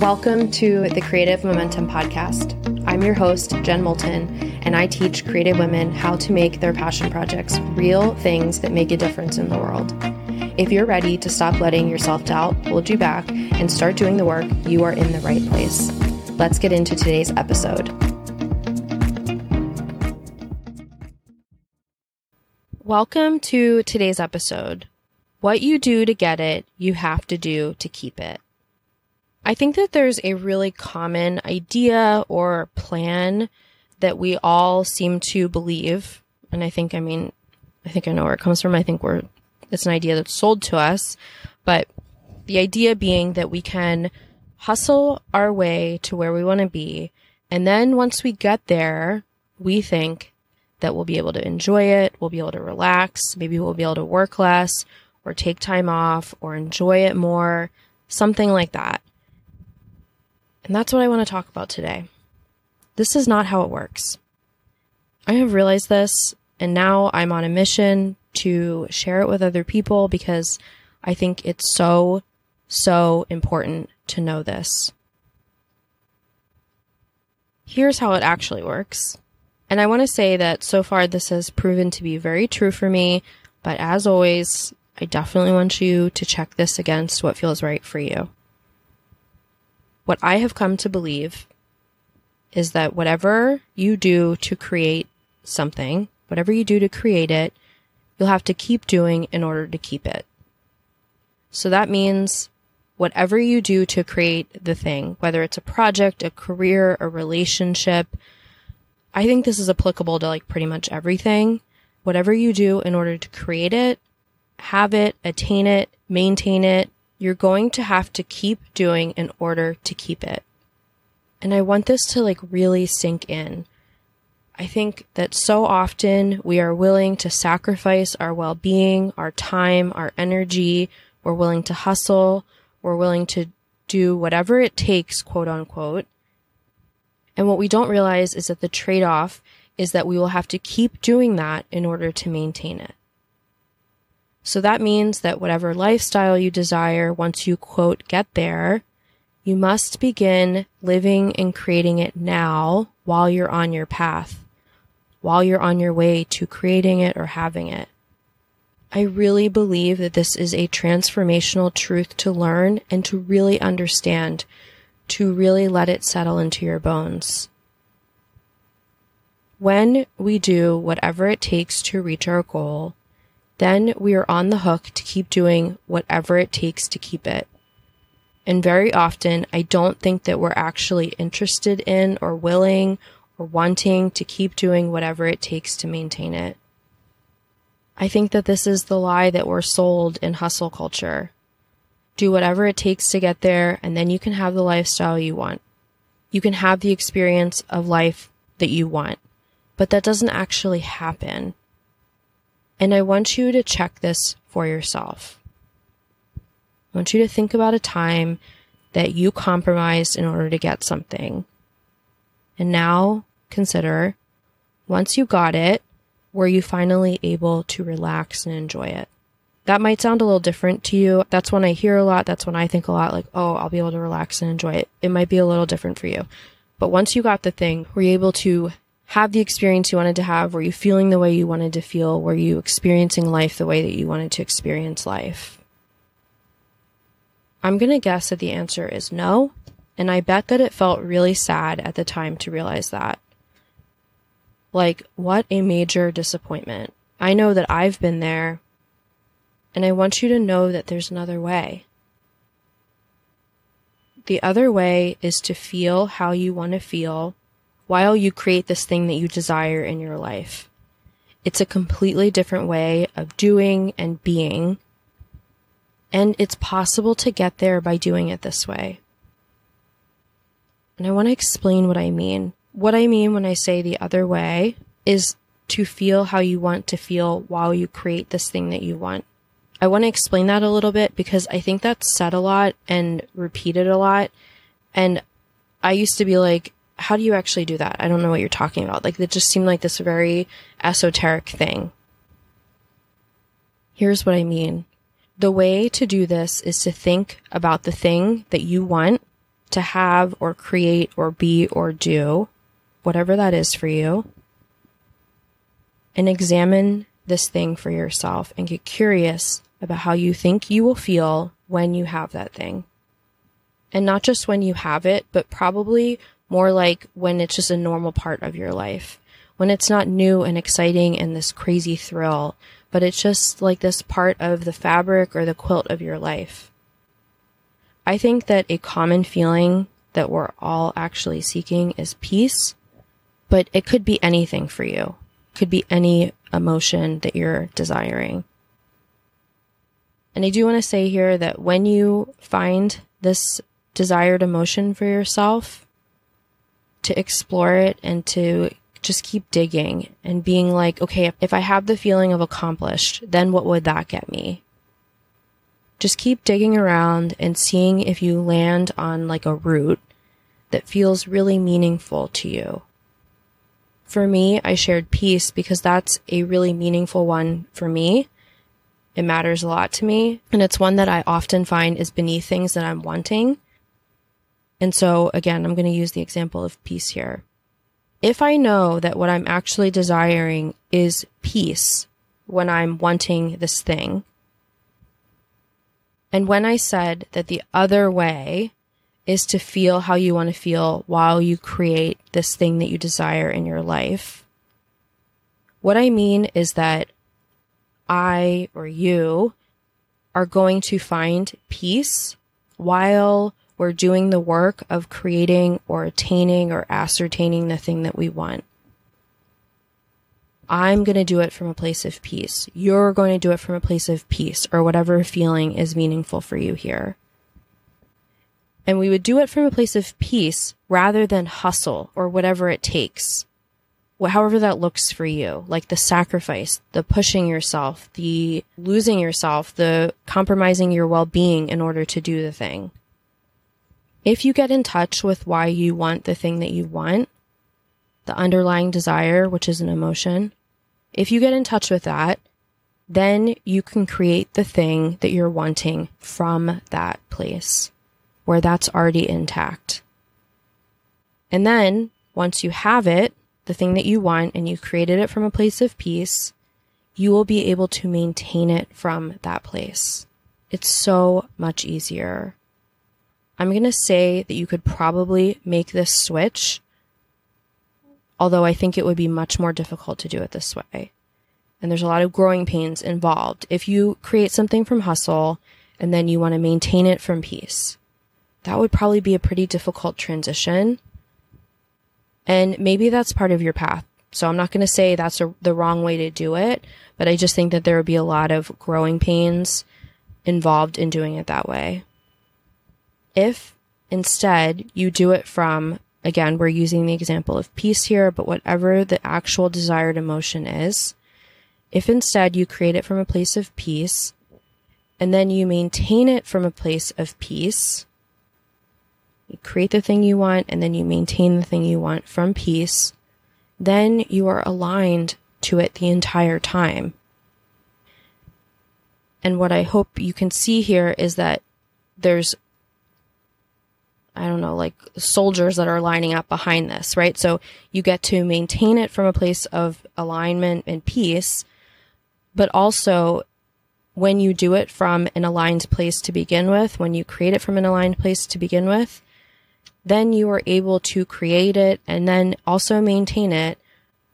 Welcome to the Creative Momentum Podcast. I'm your host, Jen Moulton, and I teach creative women how to make their passion projects real things that make a difference in the world. If you're ready to stop letting your self doubt hold you back and start doing the work, you are in the right place. Let's get into today's episode. Welcome to today's episode. What you do to get it, you have to do to keep it. I think that there's a really common idea or plan that we all seem to believe. And I think, I mean, I think I know where it comes from. I think we're, it's an idea that's sold to us, but the idea being that we can hustle our way to where we want to be. And then once we get there, we think that we'll be able to enjoy it. We'll be able to relax. Maybe we'll be able to work less or take time off or enjoy it more. Something like that. And that's what I want to talk about today. This is not how it works. I have realized this, and now I'm on a mission to share it with other people because I think it's so, so important to know this. Here's how it actually works. And I want to say that so far this has proven to be very true for me, but as always, I definitely want you to check this against what feels right for you. What I have come to believe is that whatever you do to create something, whatever you do to create it, you'll have to keep doing in order to keep it. So that means whatever you do to create the thing, whether it's a project, a career, a relationship, I think this is applicable to like pretty much everything. Whatever you do in order to create it, have it, attain it, maintain it, you're going to have to keep doing in order to keep it. And I want this to like really sink in. I think that so often we are willing to sacrifice our well being, our time, our energy. We're willing to hustle. We're willing to do whatever it takes, quote unquote. And what we don't realize is that the trade off is that we will have to keep doing that in order to maintain it. So that means that whatever lifestyle you desire, once you quote, get there, you must begin living and creating it now while you're on your path, while you're on your way to creating it or having it. I really believe that this is a transformational truth to learn and to really understand, to really let it settle into your bones. When we do whatever it takes to reach our goal, then we are on the hook to keep doing whatever it takes to keep it. And very often, I don't think that we're actually interested in or willing or wanting to keep doing whatever it takes to maintain it. I think that this is the lie that we're sold in hustle culture. Do whatever it takes to get there, and then you can have the lifestyle you want. You can have the experience of life that you want. But that doesn't actually happen. And I want you to check this for yourself. I want you to think about a time that you compromised in order to get something. And now consider once you got it, were you finally able to relax and enjoy it? That might sound a little different to you. That's when I hear a lot. That's when I think a lot like, oh, I'll be able to relax and enjoy it. It might be a little different for you. But once you got the thing, were you able to have the experience you wanted to have? Were you feeling the way you wanted to feel? Were you experiencing life the way that you wanted to experience life? I'm going to guess that the answer is no. And I bet that it felt really sad at the time to realize that. Like, what a major disappointment. I know that I've been there. And I want you to know that there's another way. The other way is to feel how you want to feel while you create this thing that you desire in your life. It's a completely different way of doing and being. And it's possible to get there by doing it this way. And I want to explain what I mean. What I mean when I say the other way is to feel how you want to feel while you create this thing that you want. I want to explain that a little bit because I think that's said a lot and repeated a lot. And I used to be like, how do you actually do that? I don't know what you're talking about. Like, it just seemed like this very esoteric thing. Here's what I mean. The way to do this is to think about the thing that you want to have or create or be or do, whatever that is for you, and examine this thing for yourself and get curious about how you think you will feel when you have that thing. And not just when you have it, but probably more like when it's just a normal part of your life. When it's not new and exciting and this crazy thrill, but it's just like this part of the fabric or the quilt of your life. I think that a common feeling that we're all actually seeking is peace, but it could be anything for you. It could be any emotion that you're desiring. And I do want to say here that when you find this desired emotion for yourself, to explore it and to just keep digging and being like, okay, if I have the feeling of accomplished, then what would that get me? Just keep digging around and seeing if you land on like a route that feels really meaningful to you. For me, I shared peace because that's a really meaningful one for me. It matters a lot to me, and it's one that I often find is beneath things that I'm wanting. And so, again, I'm going to use the example of peace here. If I know that what I'm actually desiring is peace when I'm wanting this thing, and when I said that the other way is to feel how you want to feel while you create this thing that you desire in your life, what I mean is that I or you are going to find peace while we're doing the work of creating or attaining or ascertaining the thing that we want. I'm going to do it from a place of peace. You're going to do it from a place of peace or whatever feeling is meaningful for you here. And we would do it from a place of peace rather than hustle or whatever it takes. However that looks for you, like the sacrifice, the pushing yourself, the losing yourself, the compromising your well-being in order to do the thing. If you get in touch with why you want the thing that you want, the underlying desire, which is an emotion, if you get in touch with that, then you can create the thing that you're wanting from that place where that's already intact. And then once you have it, the thing that you want, and you created it from a place of peace, you will be able to maintain it from that place. It's so much easier. I'm going to say that you could probably make this switch although I think it would be much more difficult to do it this way. And there's a lot of growing pains involved. If you create something from hustle and then you want to maintain it from peace, that would probably be a pretty difficult transition. And maybe that's part of your path. So I'm not going to say that's a, the wrong way to do it, but I just think that there would be a lot of growing pains involved in doing it that way. If instead you do it from Again, we're using the example of peace here, but whatever the actual desired emotion is, if instead you create it from a place of peace and then you maintain it from a place of peace, you create the thing you want and then you maintain the thing you want from peace, then you are aligned to it the entire time. And what I hope you can see here is that there's I don't know, like soldiers that are lining up behind this, right? So you get to maintain it from a place of alignment and peace, but also when you do it from an aligned place to begin with, when you create it from an aligned place to begin with, then you are able to create it and then also maintain it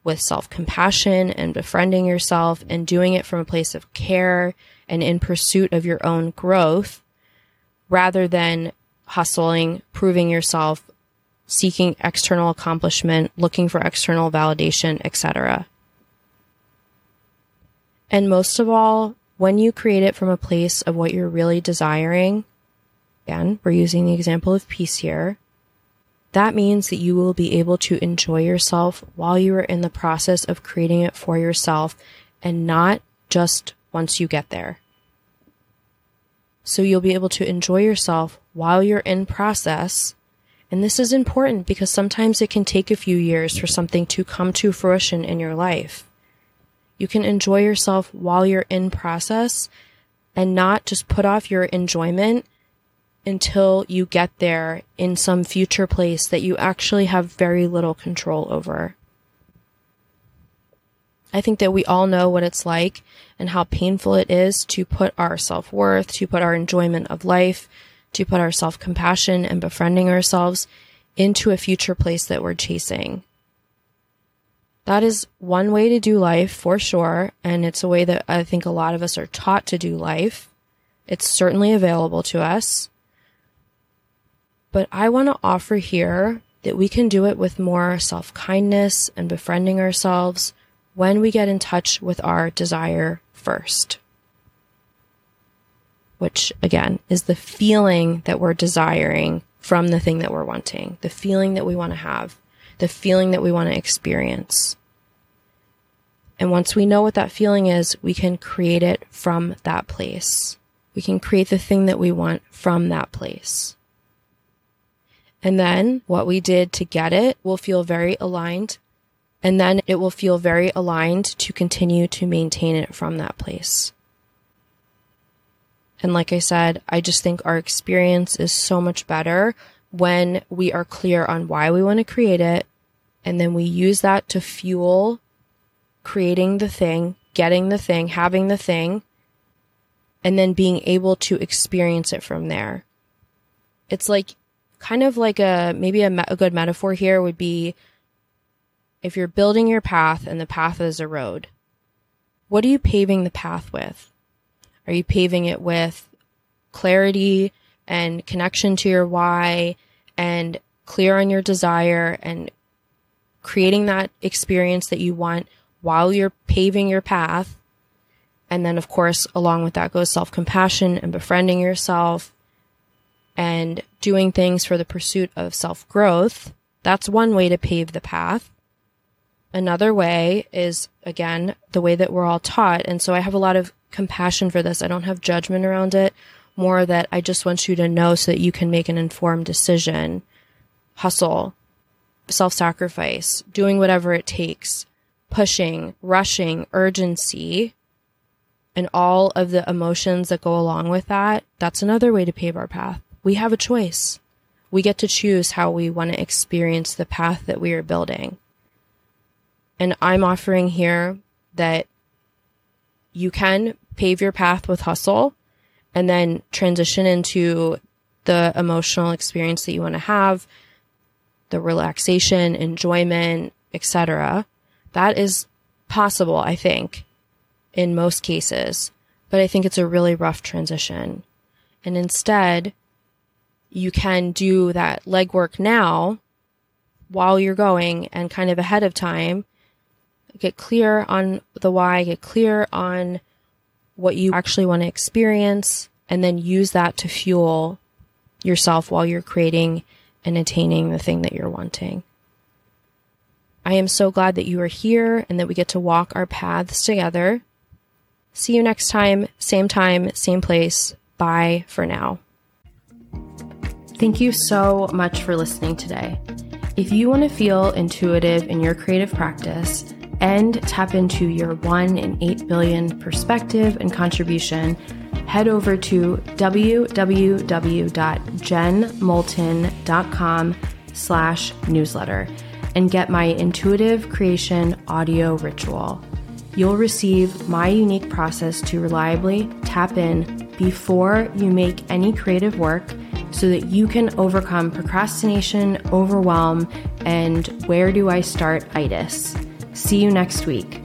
with self compassion and befriending yourself and doing it from a place of care and in pursuit of your own growth rather than hustling, proving yourself, seeking external accomplishment, looking for external validation, etc. And most of all, when you create it from a place of what you're really desiring, again, we're using the example of peace here, that means that you will be able to enjoy yourself while you are in the process of creating it for yourself and not just once you get there. So you'll be able to enjoy yourself while you're in process. And this is important because sometimes it can take a few years for something to come to fruition in your life. You can enjoy yourself while you're in process and not just put off your enjoyment until you get there in some future place that you actually have very little control over. I think that we all know what it's like and how painful it is to put our self worth, to put our enjoyment of life, to put our self compassion and befriending ourselves into a future place that we're chasing. That is one way to do life for sure. And it's a way that I think a lot of us are taught to do life. It's certainly available to us. But I want to offer here that we can do it with more self kindness and befriending ourselves when we get in touch with our desire first. Which again is the feeling that we're desiring from the thing that we're wanting, the feeling that we want to have, the feeling that we want to experience. And once we know what that feeling is, we can create it from that place. We can create the thing that we want from that place. And then what we did to get it will feel very aligned. And then it will feel very aligned to continue to maintain it from that place. And like I said, I just think our experience is so much better when we are clear on why we want to create it. And then we use that to fuel creating the thing, getting the thing, having the thing, and then being able to experience it from there. It's like kind of like a maybe a, me- a good metaphor here would be if you're building your path and the path is a road, what are you paving the path with? Are you paving it with clarity and connection to your why and clear on your desire and creating that experience that you want while you're paving your path? And then, of course, along with that goes self compassion and befriending yourself and doing things for the pursuit of self growth. That's one way to pave the path. Another way is, again, the way that we're all taught. And so I have a lot of compassion for this. I don't have judgment around it, more that I just want you to know so that you can make an informed decision. Hustle, self sacrifice, doing whatever it takes, pushing, rushing, urgency, and all of the emotions that go along with that. That's another way to pave our path we have a choice. We get to choose how we want to experience the path that we are building. And I'm offering here that you can pave your path with hustle and then transition into the emotional experience that you want to have, the relaxation, enjoyment, etc. That is possible, I think, in most cases, but I think it's a really rough transition. And instead, you can do that legwork now while you're going and kind of ahead of time. Get clear on the why, get clear on what you actually want to experience, and then use that to fuel yourself while you're creating and attaining the thing that you're wanting. I am so glad that you are here and that we get to walk our paths together. See you next time, same time, same place. Bye for now. Thank you so much for listening today. If you want to feel intuitive in your creative practice and tap into your 1 in 8 billion perspective and contribution, head over to www.jenmoulton.com slash newsletter and get my intuitive creation audio ritual. You'll receive my unique process to reliably tap in before you make any creative work so that you can overcome procrastination, overwhelm, and where do I start itis. See you next week.